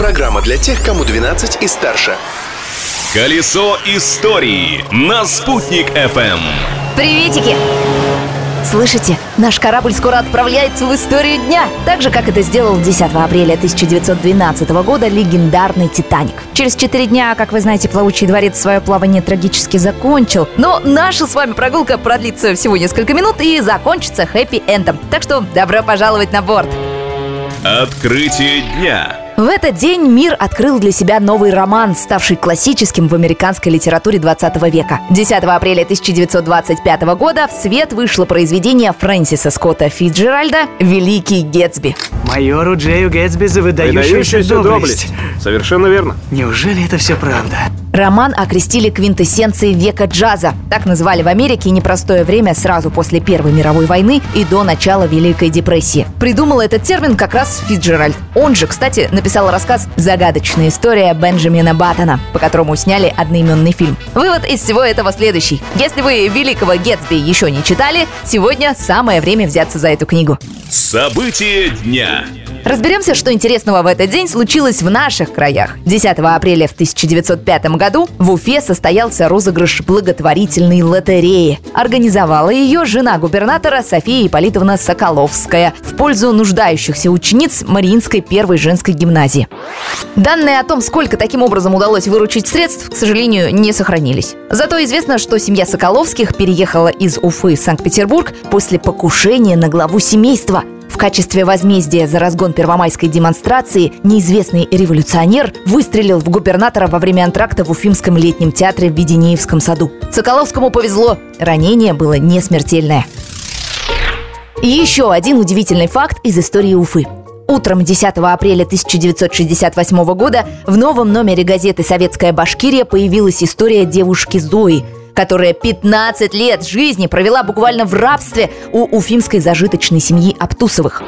Программа для тех, кому 12 и старше. Колесо истории на «Спутник FM. Приветики! Слышите, наш корабль скоро отправляется в историю дня, так же, как это сделал 10 апреля 1912 года легендарный «Титаник». Через четыре дня, как вы знаете, плавучий дворец свое плавание трагически закончил, но наша с вами прогулка продлится всего несколько минут и закончится хэппи-эндом. Так что добро пожаловать на борт! Открытие дня. В этот день мир открыл для себя новый роман, ставший классическим в американской литературе 20 века. 10 апреля 1925 года в свет вышло произведение Фрэнсиса Скотта Фитджеральда «Великий Гетсби». Майору Джею Гэтсби за выдающуюся Выдающаяся доблесть. доблесть. Совершенно верно. Неужели это все правда? Роман окрестили квинтэссенцией века джаза. Так называли в Америке непростое время сразу после Первой мировой войны и до начала Великой депрессии. Придумал этот термин как раз Фитджеральд. Он же, кстати, написал рассказ «Загадочная история Бенджамина Баттона», по которому сняли одноименный фильм. Вывод из всего этого следующий. Если вы «Великого Гетсби» еще не читали, сегодня самое время взяться за эту книгу. Событие дня. Разберемся, что интересного в этот день случилось в наших краях. 10 апреля в 1905 году в Уфе состоялся розыгрыш благотворительной лотереи. Организовала ее жена губернатора София Ипполитовна Соколовская в пользу нуждающихся учениц Мариинской первой женской гимназии. Данные о том, сколько таким образом удалось выручить средств, к сожалению, не сохранились. Зато известно, что семья Соколовских переехала из Уфы в Санкт-Петербург после покушения на главу семейства. Качестве возмездия за разгон первомайской демонстрации неизвестный революционер выстрелил в губернатора во время антракта в Уфимском летнем театре в Веденеевском саду. Соколовскому повезло, ранение было не смертельное. И еще один удивительный факт из истории Уфы. Утром 10 апреля 1968 года в новом номере газеты «Советская Башкирия» появилась история девушки Зои, которая 15 лет жизни провела буквально в рабстве у уфимской зажиточной семьи Аптусовых.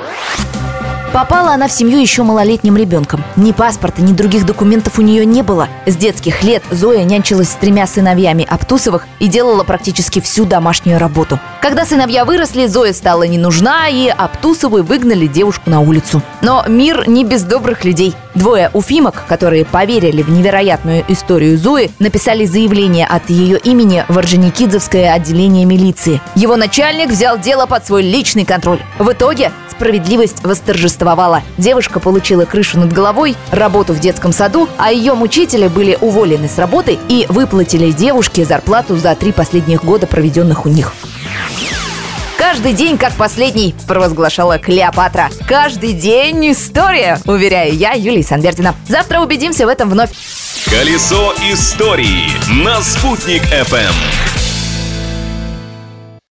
Попала она в семью еще малолетним ребенком. Ни паспорта, ни других документов у нее не было. С детских лет Зоя нянчилась с тремя сыновьями Аптусовых и делала практически всю домашнюю работу. Когда сыновья выросли, Зоя стала не нужна, и Аптусовы выгнали девушку на улицу. Но мир не без добрых людей. Двое уфимок, которые поверили в невероятную историю Зои, написали заявление от ее имени в Орджоникидзевское отделение милиции. Его начальник взял дело под свой личный контроль. В итоге справедливость восторжествовала. Девушка получила крышу над головой, работу в детском саду, а ее мучители были уволены с работы и выплатили девушке зарплату за три последних года, проведенных у них. Каждый день как последний, провозглашала Клеопатра. Каждый день история, уверяю я, Юлия Санбердина. Завтра убедимся в этом вновь. Колесо истории на «Спутник FM.